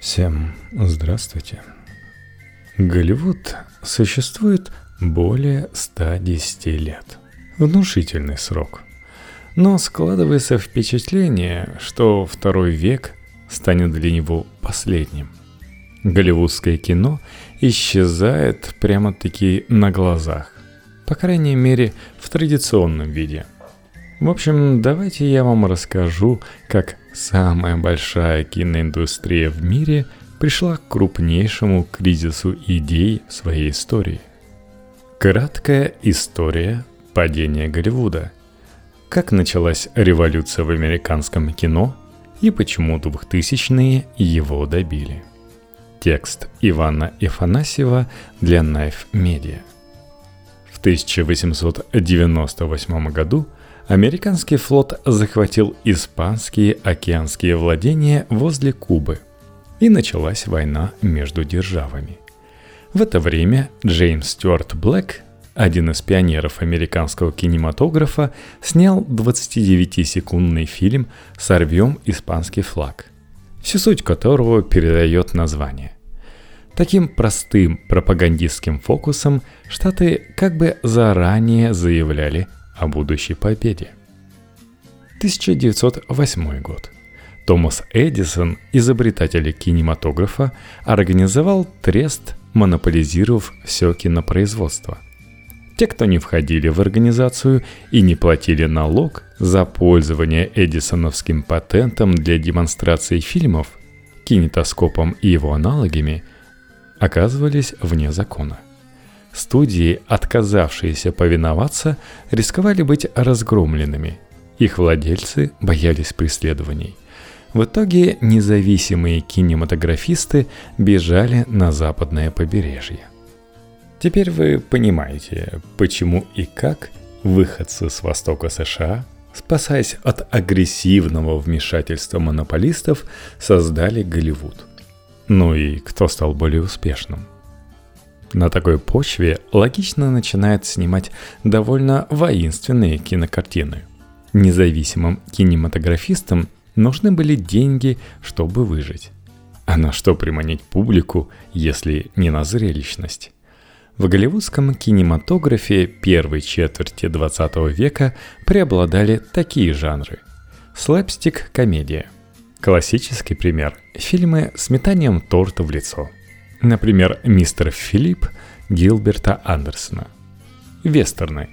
Всем здравствуйте. Голливуд существует более 110 лет. Внушительный срок. Но складывается впечатление, что второй век станет для него последним. Голливудское кино исчезает прямо-таки на глазах. По крайней мере, в традиционном виде – в общем, давайте я вам расскажу, как самая большая киноиндустрия в мире пришла к крупнейшему кризису идей в своей истории. Краткая история падения Голливуда. Как началась революция в американском кино и почему 2000-е его добили. Текст Ивана Ифанасьева для Knife Media. В 1898 году – Американский флот захватил испанские океанские владения возле Кубы, и началась война между державами. В это время Джеймс Стюарт Блэк, один из пионеров американского кинематографа, снял 29-секундный фильм «Сорвем испанский флаг», всю суть которого передает название. Таким простым пропагандистским фокусом Штаты как бы заранее заявляли о будущей победе. 1908 год. Томас Эдисон, изобретатель кинематографа, организовал трест, монополизировав все кинопроизводство. Те, кто не входили в организацию и не платили налог за пользование эдисоновским патентом для демонстрации фильмов, кинетоскопом и его аналогами, оказывались вне закона – Студии, отказавшиеся повиноваться, рисковали быть разгромленными. Их владельцы боялись преследований. В итоге независимые кинематографисты бежали на западное побережье. Теперь вы понимаете, почему и как выходцы с востока США, спасаясь от агрессивного вмешательства монополистов, создали Голливуд. Ну и кто стал более успешным – на такой почве логично начинает снимать довольно воинственные кинокартины. Независимым кинематографистам нужны были деньги, чтобы выжить. А на что приманить публику, если не на зрелищность? В голливудском кинематографе первой четверти 20 века преобладали такие жанры. Слэпстик-комедия. Классический пример – фильмы с метанием торта в лицо – Например, «Мистер Филипп» Гилберта Андерсона. Вестерны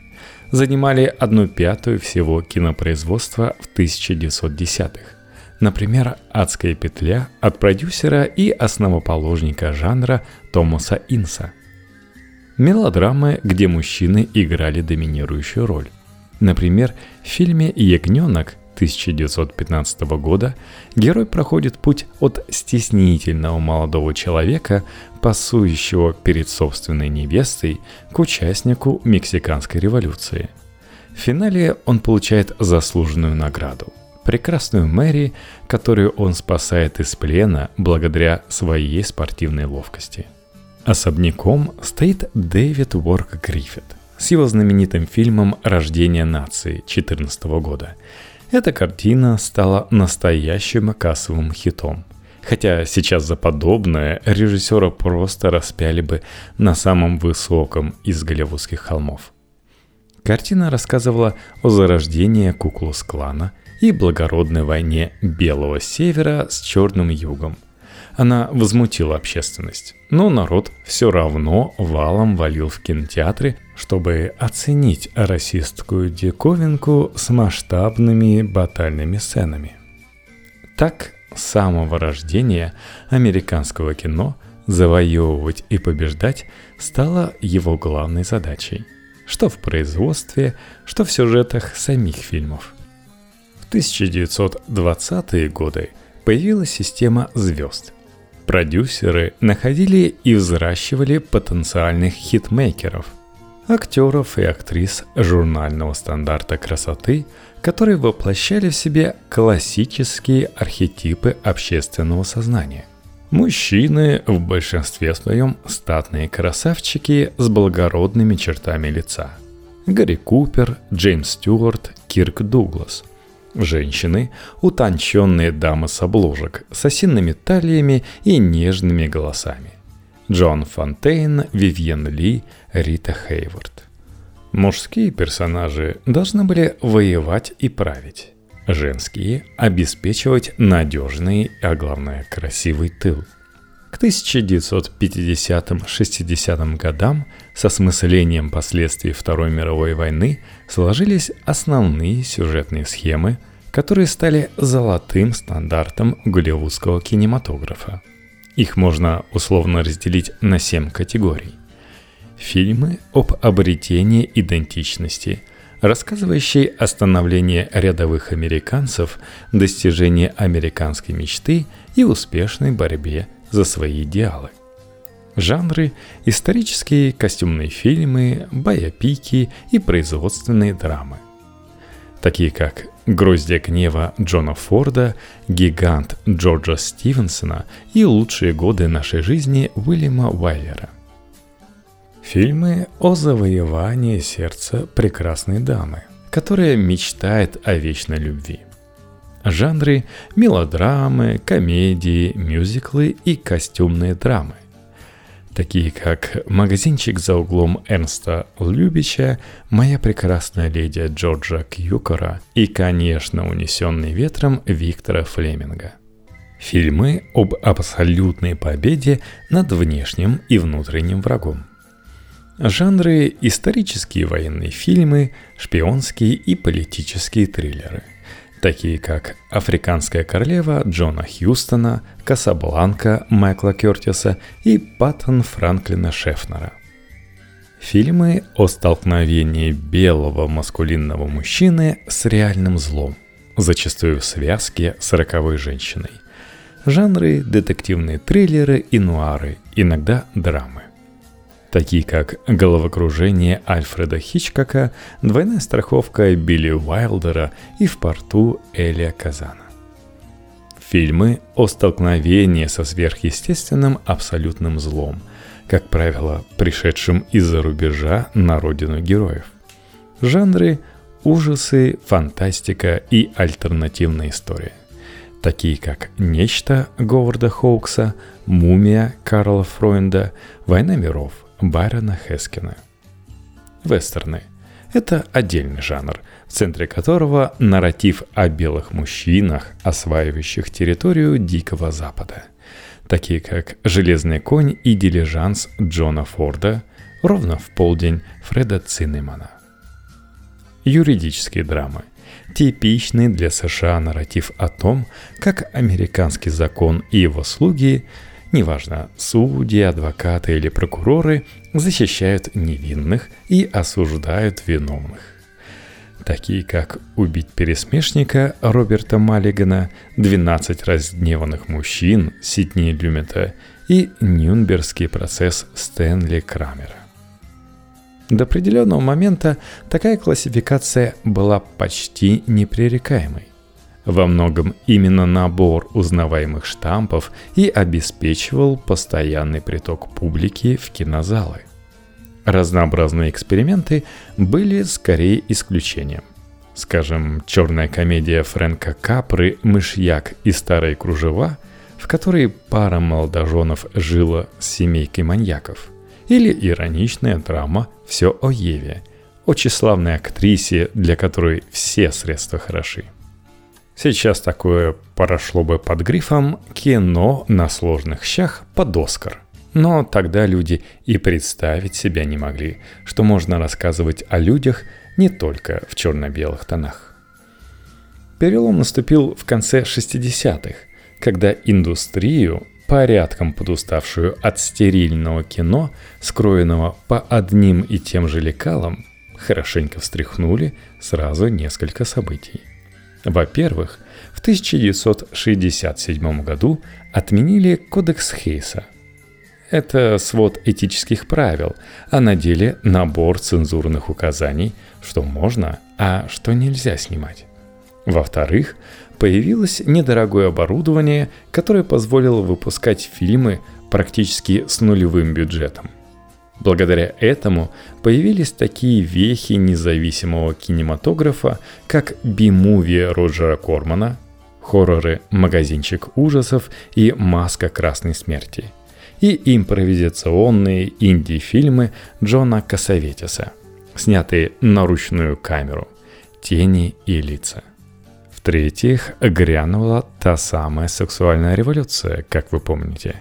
занимали одну пятую всего кинопроизводства в 1910-х. Например, «Адская петля» от продюсера и основоположника жанра Томаса Инса. Мелодрамы, где мужчины играли доминирующую роль. Например, в фильме «Ягненок» 1915 года герой проходит путь от стеснительного молодого человека, пасующего перед собственной невестой, к участнику Мексиканской революции. В финале он получает заслуженную награду – прекрасную Мэри, которую он спасает из плена благодаря своей спортивной ловкости. Особняком стоит Дэвид Уорк Гриффит с его знаменитым фильмом «Рождение нации» 2014 года – эта картина стала настоящим кассовым хитом. Хотя сейчас за подобное режиссера просто распяли бы на самом высоком из голливудских холмов. Картина рассказывала о зарождении Куклус-клана и благородной войне Белого Севера с Черным Югом – она возмутила общественность, но народ все равно валом валил в кинотеатры, чтобы оценить расистскую диковинку с масштабными батальными сценами. Так, с самого рождения американского кино завоевывать и побеждать стало его главной задачей, что в производстве, что в сюжетах самих фильмов. В 1920-е годы появилась система звезд – Продюсеры находили и взращивали потенциальных хитмейкеров, актеров и актрис журнального стандарта красоты, которые воплощали в себе классические архетипы общественного сознания. Мужчины в большинстве своем статные красавчики с благородными чертами лица. Гарри Купер, Джеймс Стюарт, Кирк Дуглас. Женщины – утонченные дамы с обложек, с осинными талиями и нежными голосами. Джон Фонтейн, Вивьен Ли, Рита Хейворд. Мужские персонажи должны были воевать и править. Женские – обеспечивать надежный, а главное красивый тыл. К 1950-60 годам с осмыслением последствий Второй мировой войны сложились основные сюжетные схемы, которые стали золотым стандартом голливудского кинематографа. Их можно условно разделить на семь категорий. Фильмы об обретении идентичности, рассказывающие о становлении рядовых американцев, достижении американской мечты и успешной борьбе за свои идеалы. Жанры – исторические костюмные фильмы, боепики и производственные драмы. Такие как «Гроздья гнева» Джона Форда, «Гигант» Джорджа Стивенсона и «Лучшие годы нашей жизни» Уильяма Уайлера. Фильмы о завоевании сердца прекрасной дамы, которая мечтает о вечной любви. Жанры – мелодрамы, комедии, мюзиклы и костюмные драмы – такие как «Магазинчик за углом Эрнста Любича», «Моя прекрасная леди» Джорджа Кьюкора и, конечно, «Унесенный ветром» Виктора Флеминга. Фильмы об абсолютной победе над внешним и внутренним врагом. Жанры – исторические военные фильмы, шпионские и политические триллеры – такие как «Африканская королева» Джона Хьюстона, «Касабланка» Майкла Кертиса и «Паттон» Франклина Шефнера. Фильмы о столкновении белого маскулинного мужчины с реальным злом, зачастую в связке с роковой женщиной. Жанры – детективные триллеры и нуары, иногда драмы такие как «Головокружение» Альфреда Хичкока, «Двойная страховка» Билли Уайлдера и «В порту» Элия Казана. Фильмы о столкновении со сверхъестественным абсолютным злом, как правило, пришедшим из-за рубежа на родину героев. Жанры – ужасы, фантастика и альтернативная история такие как «Нечто» Говарда Хоукса, «Мумия» Карла Фройнда, «Война миров» Байрона Хескина. Вестерны – это отдельный жанр, в центре которого нарратив о белых мужчинах, осваивающих территорию Дикого Запада, такие как «Железный конь» и «Дилижанс» Джона Форда, ровно в полдень Фреда Циннемана. Юридические драмы – типичный для США нарратив о том, как американский закон и его слуги – Неважно, судьи, адвокаты или прокуроры защищают невинных и осуждают виновных. Такие как «Убить пересмешника» Роберта Маллигана, «12 разгневанных мужчин» Сидни Люмета и «Нюнбергский процесс» Стэнли Крамера. До определенного момента такая классификация была почти непререкаемой. Во многом именно набор узнаваемых штампов и обеспечивал постоянный приток публики в кинозалы. Разнообразные эксперименты были скорее исключением. Скажем, черная комедия Фрэнка Капры «Мышьяк и старые кружева», в которой пара молодоженов жила с семейкой маньяков. Или ироничная драма «Все о Еве», о тщеславной актрисе, для которой все средства хороши – Сейчас такое прошло бы под грифом «кино на сложных щах под Оскар». Но тогда люди и представить себя не могли, что можно рассказывать о людях не только в черно-белых тонах. Перелом наступил в конце 60-х, когда индустрию, порядком подуставшую от стерильного кино, скроенного по одним и тем же лекалам, хорошенько встряхнули сразу несколько событий – во-первых, в 1967 году отменили Кодекс Хейса. Это свод этических правил, а на деле набор цензурных указаний, что можно, а что нельзя снимать. Во-вторых, появилось недорогое оборудование, которое позволило выпускать фильмы практически с нулевым бюджетом. Благодаря этому появились такие вехи независимого кинематографа, как би-муви Роджера Кормана, хорроры «Магазинчик ужасов» и «Маска красной смерти», и импровизационные инди-фильмы Джона Касаветиса, снятые на ручную камеру «Тени и лица». В-третьих, грянула та самая сексуальная революция, как вы помните.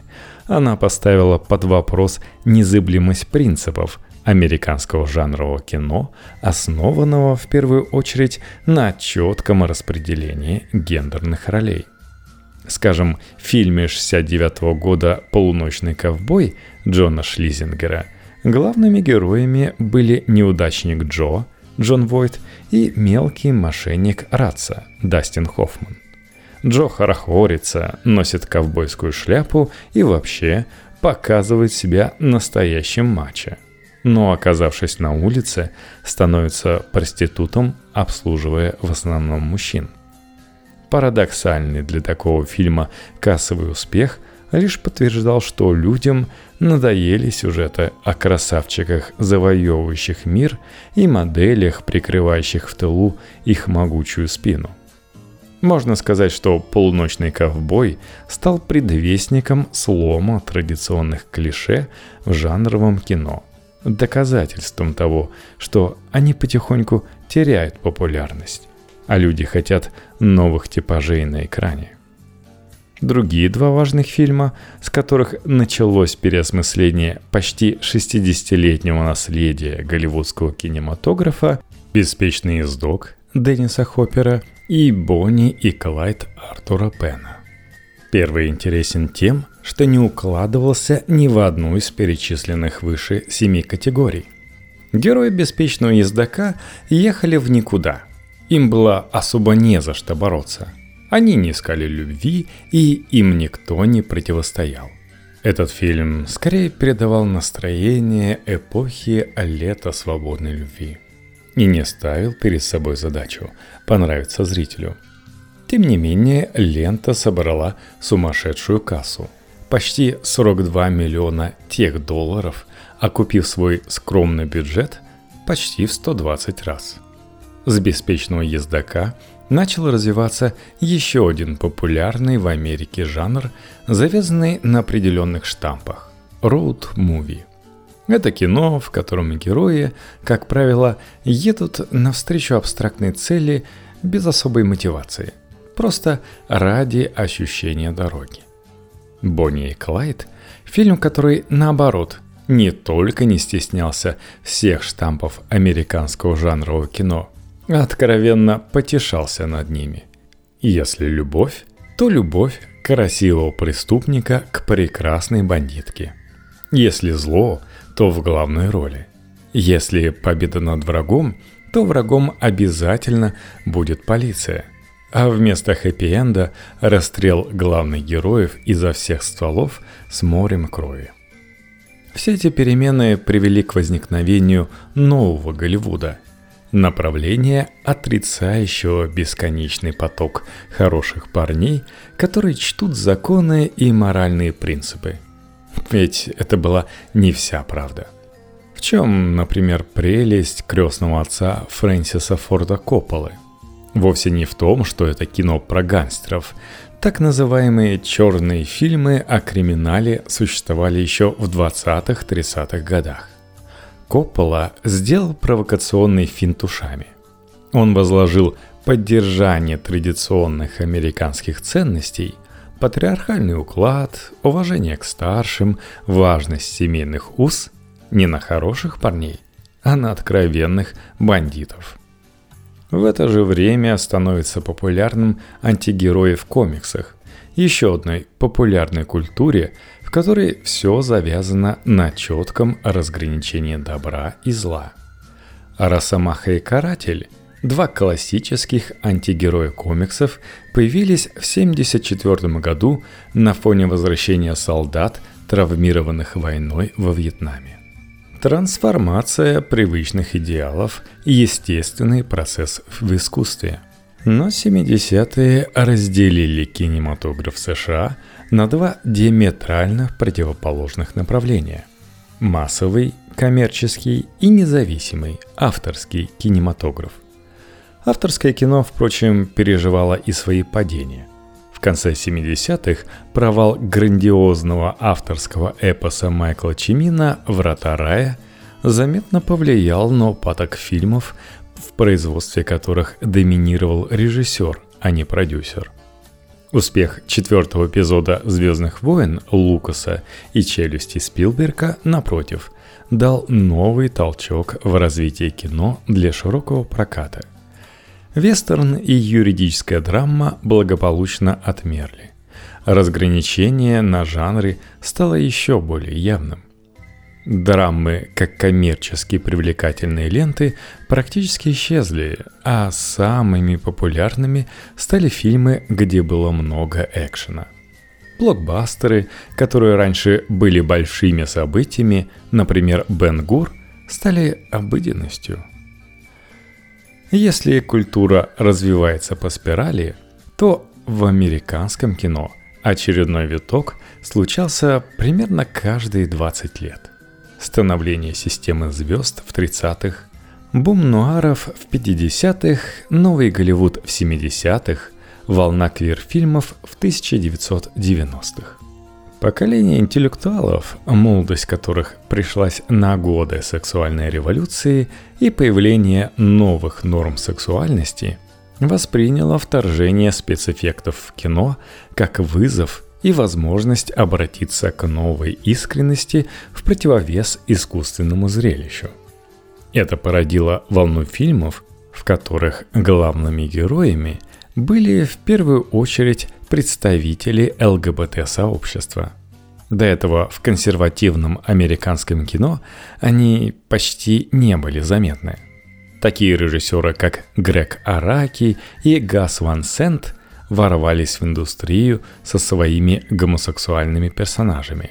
Она поставила под вопрос незыблемость принципов американского жанрового кино, основанного в первую очередь на четком распределении гендерных ролей. Скажем, в фильме 69 года «Полуночный ковбой» Джона Шлизингера главными героями были неудачник Джо – Джон Войт и мелкий мошенник Раца Дастин Хоффман. Джо хорохорится, носит ковбойскую шляпу и вообще показывает себя настоящим мачо. Но оказавшись на улице, становится проститутом, обслуживая в основном мужчин. Парадоксальный для такого фильма кассовый успех лишь подтверждал, что людям надоели сюжеты о красавчиках, завоевывающих мир, и моделях, прикрывающих в тылу их могучую спину. Можно сказать, что «Полуночный ковбой» стал предвестником слома традиционных клише в жанровом кино, доказательством того, что они потихоньку теряют популярность, а люди хотят новых типажей на экране. Другие два важных фильма, с которых началось переосмысление почти 60-летнего наследия голливудского кинематографа «Беспечный ездок» Денниса Хоппера и «Бонни и Клайд» Артура Пена. Первый интересен тем, что не укладывался ни в одну из перечисленных выше семи категорий. Герои «Беспечного ездока» ехали в никуда. Им было особо не за что бороться – они не искали любви, и им никто не противостоял. Этот фильм скорее передавал настроение эпохи лета свободной любви и не ставил перед собой задачу понравиться зрителю. Тем не менее, лента собрала сумасшедшую кассу. Почти 42 миллиона тех долларов, окупив свой скромный бюджет почти в 120 раз. С беспечного ездока – начал развиваться еще один популярный в Америке жанр, завязанный на определенных штампах – роуд-муви. Это кино, в котором герои, как правило, едут навстречу абстрактной цели без особой мотивации, просто ради ощущения дороги. «Бонни и Клайд» – фильм, который, наоборот, не только не стеснялся всех штампов американского жанрового кино – откровенно потешался над ними. Если любовь, то любовь красивого преступника к прекрасной бандитке. Если зло, то в главной роли. Если победа над врагом, то врагом обязательно будет полиция. А вместо хэппи-энда расстрел главных героев изо всех стволов с морем крови. Все эти перемены привели к возникновению нового Голливуда – направление, отрицающего бесконечный поток хороших парней, которые чтут законы и моральные принципы. Ведь это была не вся правда. В чем, например, прелесть крестного отца Фрэнсиса Форда Копполы? Вовсе не в том, что это кино про гангстеров. Так называемые черные фильмы о криминале существовали еще в 20-30-х годах. Коппола сделал провокационный финт ушами. Он возложил поддержание традиционных американских ценностей, патриархальный уклад, уважение к старшим, важность семейных уз не на хороших парней, а на откровенных бандитов. В это же время становится популярным антигерои в комиксах, еще одной популярной культуре, в которой все завязано на четком разграничении добра и зла. Росомаха и Каратель, два классических антигероя комиксов, появились в 1974 году на фоне возвращения солдат, травмированных войной во Вьетнаме. Трансформация привычных идеалов – естественный процесс в искусстве. Но 70-е разделили кинематограф США – на два диаметрально противоположных направления. массовый, коммерческий и независимый авторский кинематограф. Авторское кино, впрочем, переживало и свои падения. В конце 70-х провал грандиозного авторского эпоса Майкла Чимина «Врата рая» заметно повлиял на упадок фильмов, в производстве которых доминировал режиссер, а не продюсер. Успех четвертого эпизода «Звездных войн» Лукаса и «Челюсти» Спилберга, напротив, дал новый толчок в развитии кино для широкого проката. Вестерн и юридическая драма благополучно отмерли. Разграничение на жанры стало еще более явным. Драмы, как коммерчески привлекательные ленты, практически исчезли, а самыми популярными стали фильмы, где было много экшена. Блокбастеры, которые раньше были большими событиями, например, Бен Гур, стали обыденностью. Если культура развивается по спирали, то в американском кино очередной виток случался примерно каждые 20 лет – становление системы звезд в 30-х, бум нуаров в 50-х, новый Голливуд в 70-х, волна квир-фильмов в 1990-х. Поколение интеллектуалов, молодость которых пришлась на годы сексуальной революции и появление новых норм сексуальности, восприняло вторжение спецэффектов в кино как вызов и возможность обратиться к новой искренности в противовес искусственному зрелищу. Это породило волну фильмов, в которых главными героями были в первую очередь представители ЛГБТ-сообщества. До этого в консервативном американском кино они почти не были заметны. Такие режиссеры, как Грег Араки и Гас Ван Сент – ворвались в индустрию со своими гомосексуальными персонажами.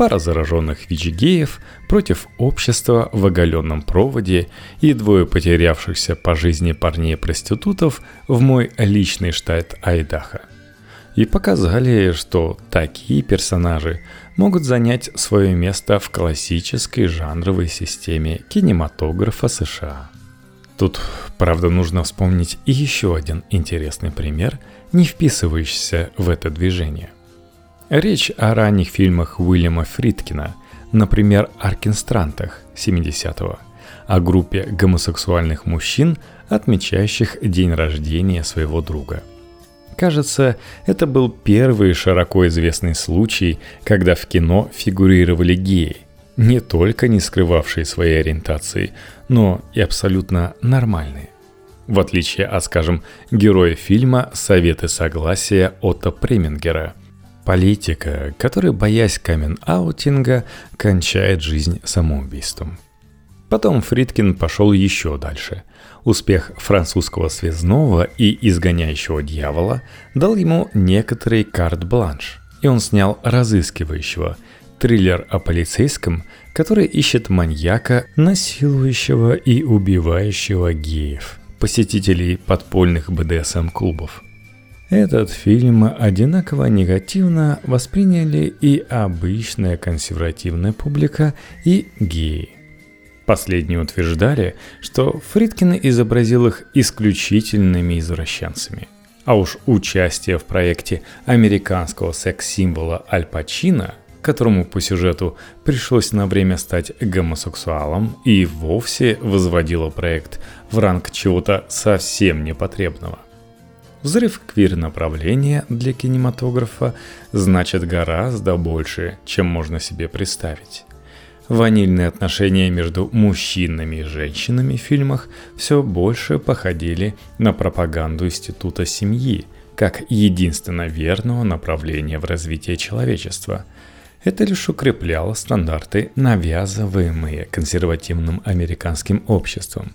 Пара зараженных ВИЧ-геев против общества в оголенном проводе и двое потерявшихся по жизни парней-проститутов в мой личный штат Айдаха. И показали, что такие персонажи могут занять свое место в классической жанровой системе кинематографа США. Тут, правда, нужно вспомнить и еще один интересный пример, не вписывающийся в это движение. Речь о ранних фильмах Уильяма Фридкина, например, «Аркинстрантах» 70-го, о группе гомосексуальных мужчин, отмечающих день рождения своего друга. Кажется, это был первый широко известный случай, когда в кино фигурировали геи – не только не скрывавшие своей ориентации, но и абсолютно нормальные. В отличие от, скажем, героя фильма «Советы согласия» Отто Премингера. Политика, который, боясь камен-аутинга, кончает жизнь самоубийством. Потом Фридкин пошел еще дальше. Успех французского связного и изгоняющего дьявола дал ему некоторый карт-бланш, и он снял «Разыскивающего», Триллер о полицейском, который ищет маньяка, насилующего и убивающего геев, посетителей подпольных БДСМ-клубов. Этот фильм одинаково негативно восприняли и обычная консервативная публика, и геи. Последние утверждали, что Фридкин изобразил их исключительными извращенцами. А уж участие в проекте американского секс-символа Аль Пачино которому по сюжету пришлось на время стать гомосексуалом и вовсе возводила проект в ранг чего-то совсем непотребного. Взрыв квир-направления для кинематографа значит гораздо больше, чем можно себе представить. Ванильные отношения между мужчинами и женщинами в фильмах все больше походили на пропаганду института семьи, как единственно верного направления в развитии человечества – это лишь укрепляло стандарты, навязываемые консервативным американским обществом.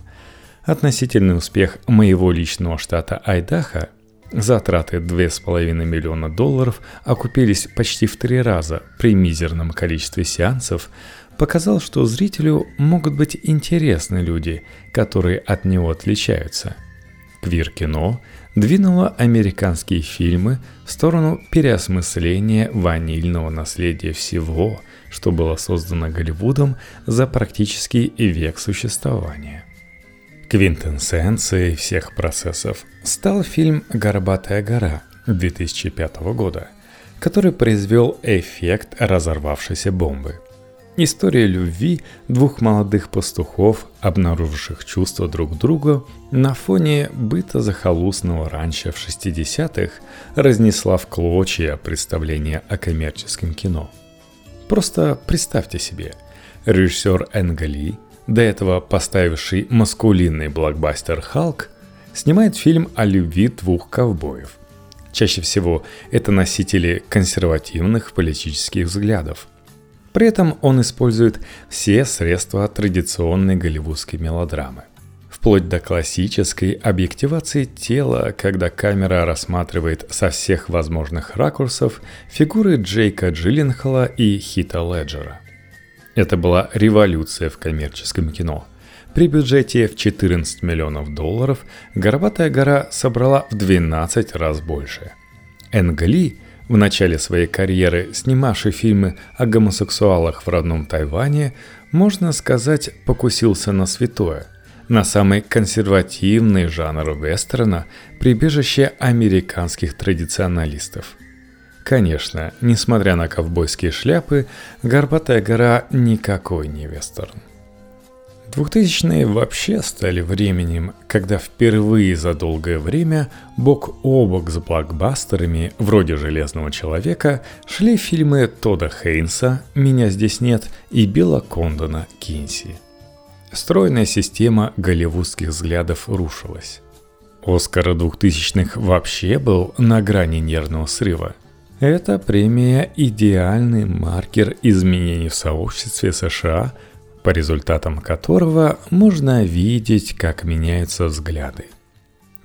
Относительный успех моего личного штата Айдаха Затраты 2,5 миллиона долларов окупились почти в три раза при мизерном количестве сеансов, показал, что зрителю могут быть интересны люди, которые от него отличаются. Квир-кино двинуло американские фильмы в сторону переосмысления ванильного наследия всего, что было создано Голливудом за практически век существования. Квинтэссенцией всех процессов стал фильм «Горбатая гора» 2005 года, который произвел эффект разорвавшейся бомбы. История любви двух молодых пастухов, обнаруживших чувства друг к другу, на фоне быта захолустного раньше в 60-х разнесла в клочья представление о коммерческом кино. Просто представьте себе, режиссер Энгали, до этого поставивший маскулинный блокбастер «Халк», снимает фильм о любви двух ковбоев – Чаще всего это носители консервативных политических взглядов. При этом он использует все средства традиционной голливудской мелодрамы. Вплоть до классической объективации тела, когда камера рассматривает со всех возможных ракурсов фигуры Джейка Джилленхола и Хита Леджера. Это была революция в коммерческом кино – при бюджете в 14 миллионов долларов «Горбатая гора» собрала в 12 раз больше. Энг Ли, в начале своей карьеры снимавший фильмы о гомосексуалах в родном Тайване, можно сказать, покусился на святое – на самый консервативный жанр вестерна, прибежище американских традиционалистов. Конечно, несмотря на ковбойские шляпы, «Горбатая гора» никакой не вестерн. 2000-е вообще стали временем, когда впервые за долгое время бок о бок с блокбастерами вроде «Железного человека» шли фильмы Тода Хейнса «Меня здесь нет» и Билла Кондона «Кинси». Стройная система голливудских взглядов рушилась. Оскар 2000-х вообще был на грани нервного срыва. Эта премия – идеальный маркер изменений в сообществе США – по результатам которого можно видеть, как меняются взгляды.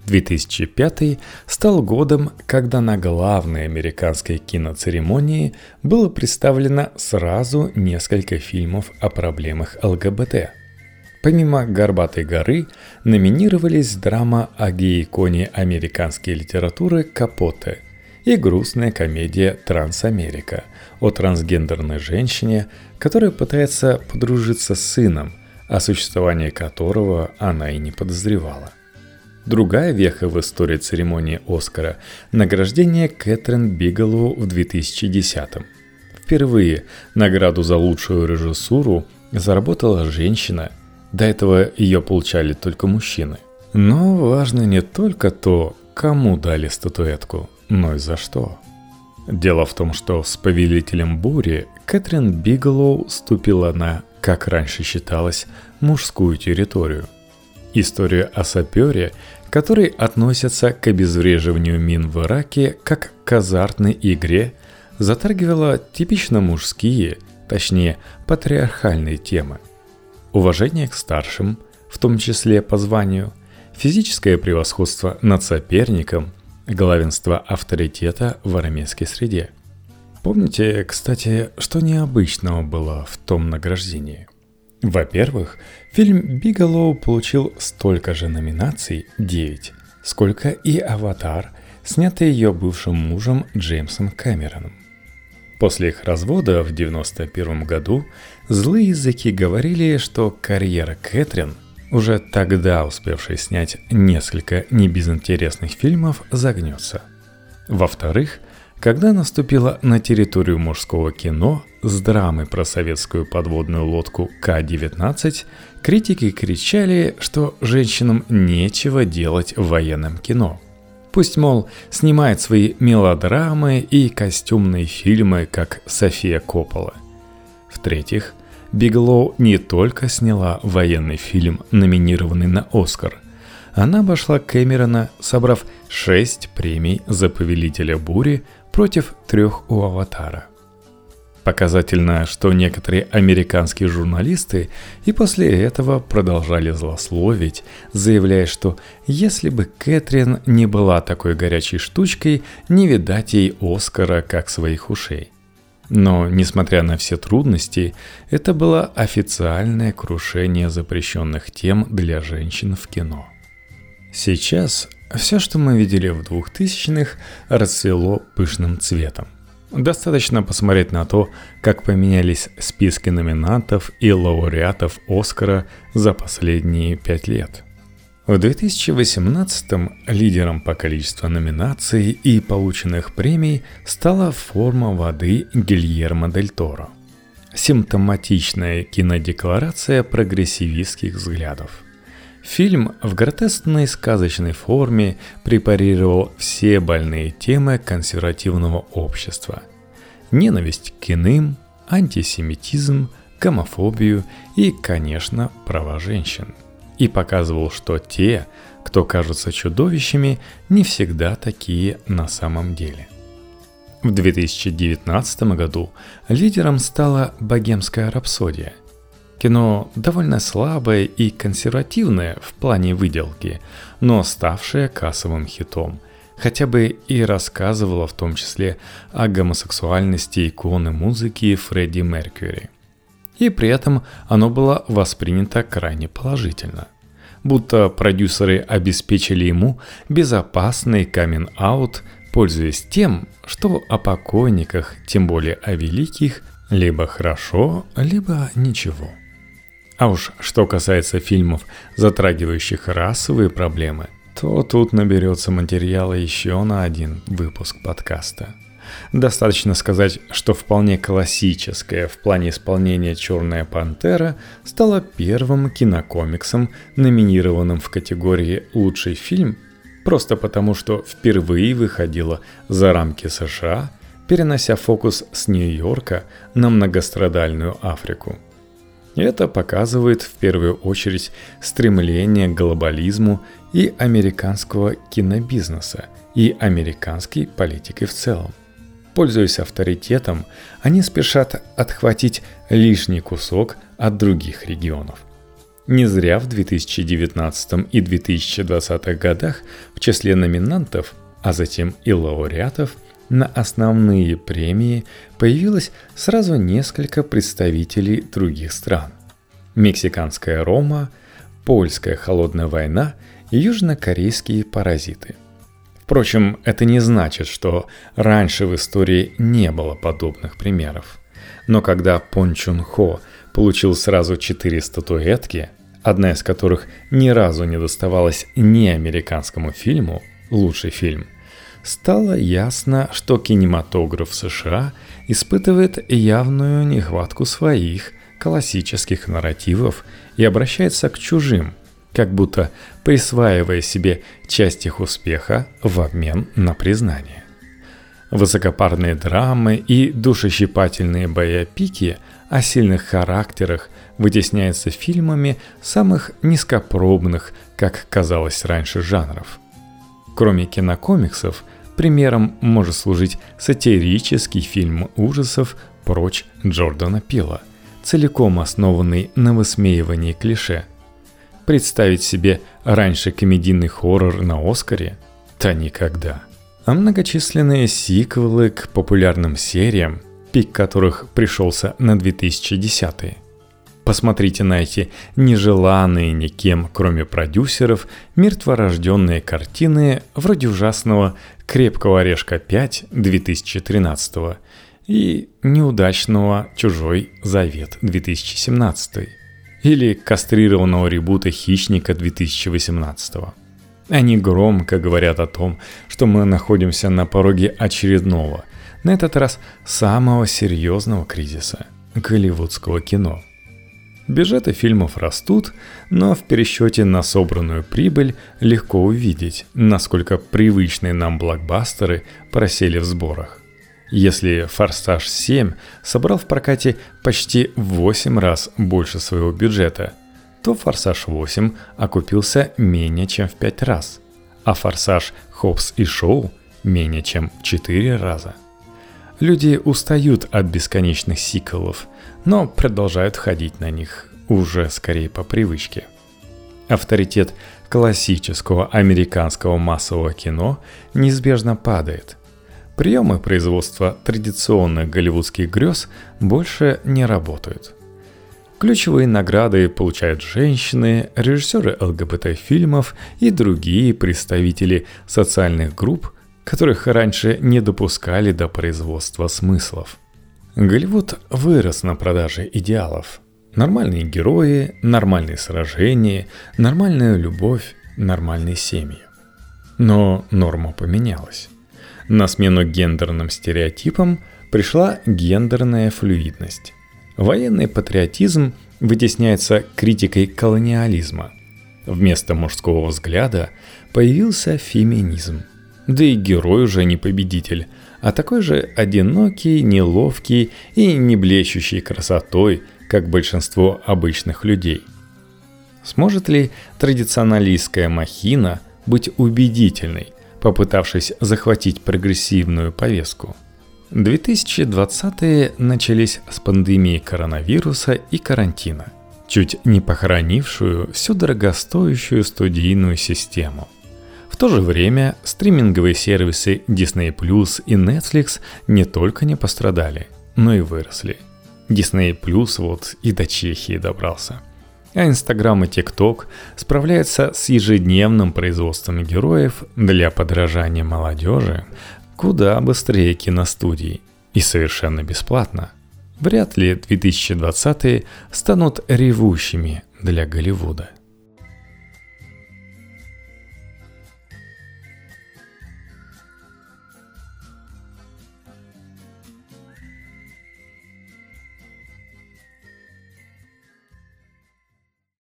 2005 стал годом, когда на главной американской киноцеремонии было представлено сразу несколько фильмов о проблемах ЛГБТ. Помимо «Горбатой горы» номинировались драма о гей-иконе американской литературы «Капоте» и грустная комедия «Трансамерика» о трансгендерной женщине, которая пытается подружиться с сыном, о существовании которого она и не подозревала. Другая веха в истории церемонии Оскара – награждение Кэтрин Бигелоу в 2010-м. Впервые награду за лучшую режиссуру заработала женщина, до этого ее получали только мужчины. Но важно не только то, кому дали статуэтку, но и за что – Дело в том, что с повелителем бури Кэтрин Бигелоу ступила на, как раньше считалось, мужскую территорию. Историю о сапере, который относится к обезвреживанию мин в Ираке как к азартной игре, затрагивала типично мужские, точнее патриархальные темы. Уважение к старшим, в том числе по званию, физическое превосходство над соперником – главенство авторитета в армейской среде. Помните, кстати, что необычного было в том награждении? Во-первых, фильм Биглоу получил столько же номинаций, 9, сколько и «Аватар», снятый ее бывшим мужем Джеймсом Кэмероном. После их развода в 1991 году злые языки говорили, что карьера Кэтрин – уже тогда успевший снять несколько небезынтересных фильмов, загнется. Во-вторых, когда наступила на территорию мужского кино с драмой про советскую подводную лодку К-19, критики кричали, что женщинам нечего делать в военном кино. Пусть, мол, снимает свои мелодрамы и костюмные фильмы, как София Коппола. В-третьих, Биглоу не только сняла военный фильм, номинированный на Оскар. Она обошла Кэмерона, собрав шесть премий за «Повелителя бури» против трех у «Аватара». Показательно, что некоторые американские журналисты и после этого продолжали злословить, заявляя, что если бы Кэтрин не была такой горячей штучкой, не видать ей Оскара как своих ушей – но, несмотря на все трудности, это было официальное крушение запрещенных тем для женщин в кино. Сейчас все, что мы видели в 2000-х, расцвело пышным цветом. Достаточно посмотреть на то, как поменялись списки номинантов и лауреатов Оскара за последние пять лет. В 2018-м лидером по количеству номинаций и полученных премий стала форма воды Гильермо Дель Торо. Симптоматичная кинодекларация прогрессивистских взглядов – Фильм в гротескной сказочной форме препарировал все больные темы консервативного общества. Ненависть к иным, антисемитизм, гомофобию и, конечно, права женщин. И показывал, что те, кто кажутся чудовищами, не всегда такие на самом деле. В 2019 году лидером стала «Богемская рапсодия», Кино довольно слабое и консервативное в плане выделки, но ставшее кассовым хитом. Хотя бы и рассказывало в том числе о гомосексуальности иконы музыки Фредди Меркьюри. И при этом оно было воспринято крайне положительно. Будто продюсеры обеспечили ему безопасный камин-аут, пользуясь тем, что о покойниках, тем более о великих, либо хорошо, либо ничего – а уж что касается фильмов, затрагивающих расовые проблемы, то тут наберется материала еще на один выпуск подкаста. Достаточно сказать, что вполне классическая в плане исполнения «Черная пантера» стала первым кинокомиксом, номинированным в категории «Лучший фильм», просто потому что впервые выходила за рамки США, перенося фокус с Нью-Йорка на многострадальную Африку – это показывает в первую очередь стремление к глобализму и американского кинобизнеса, и американской политики в целом. Пользуясь авторитетом, они спешат отхватить лишний кусок от других регионов. Не зря в 2019 и 2020 годах в числе номинантов, а затем и лауреатов – на основные премии появилось сразу несколько представителей других стран. Мексиканская Рома, польская холодная война и южнокорейские паразиты. Впрочем, это не значит, что раньше в истории не было подобных примеров. Но когда Пон Чун Хо получил сразу четыре статуэтки, одна из которых ни разу не доставалась ни американскому фильму, лучший фильм – стало ясно, что кинематограф США испытывает явную нехватку своих классических нарративов и обращается к чужим, как будто присваивая себе часть их успеха в обмен на признание. Высокопарные драмы и душещипательные боепики о сильных характерах вытесняются фильмами самых низкопробных, как казалось раньше, жанров. Кроме кинокомиксов, Примером может служить сатирический фильм ужасов «Прочь» Джордана Пила, целиком основанный на высмеивании клише. Представить себе раньше комедийный хоррор на Оскаре? Да никогда. А многочисленные сиквелы к популярным сериям, пик которых пришелся на 2010-е. Посмотрите на эти нежеланные никем, кроме продюсеров, мертворожденные картины вроде ужасного «Крепкого орешка 5» 2013 и неудачного «Чужой завет» 2017 или кастрированного ребута «Хищника» 2018 Они громко говорят о том, что мы находимся на пороге очередного, на этот раз самого серьезного кризиса – голливудского кино – Бюджеты фильмов растут, но в пересчете на собранную прибыль легко увидеть, насколько привычные нам блокбастеры просели в сборах. Если «Форсаж 7» собрал в прокате почти в 8 раз больше своего бюджета, то «Форсаж 8» окупился менее чем в 5 раз, а «Форсаж Хопс и Шоу» менее чем в 4 раза. Люди устают от бесконечных сиквелов, но продолжают ходить на них, уже скорее по привычке. Авторитет классического американского массового кино неизбежно падает. Приемы производства традиционных голливудских грез больше не работают. Ключевые награды получают женщины, режиссеры ЛГБТ-фильмов и другие представители социальных групп, которых раньше не допускали до производства смыслов. Голливуд вырос на продаже идеалов. Нормальные герои, нормальные сражения, нормальная любовь, нормальные семьи. Но норма поменялась. На смену гендерным стереотипам пришла гендерная флюидность. Военный патриотизм вытесняется критикой колониализма. Вместо мужского взгляда появился феминизм. Да и герой уже не победитель, а такой же одинокий, неловкий и не блещущий красотой, как большинство обычных людей. Сможет ли традиционалистская махина быть убедительной, попытавшись захватить прогрессивную повестку – 2020-е начались с пандемии коронавируса и карантина, чуть не похоронившую всю дорогостоящую студийную систему. В то же время стриминговые сервисы Disney Plus и Netflix не только не пострадали, но и выросли. Disney Plus вот и до Чехии добрался. А Instagram и TikTok справляются с ежедневным производством героев для подражания молодежи, куда быстрее киностудий и совершенно бесплатно. Вряд ли 2020-е станут ревущими для Голливуда.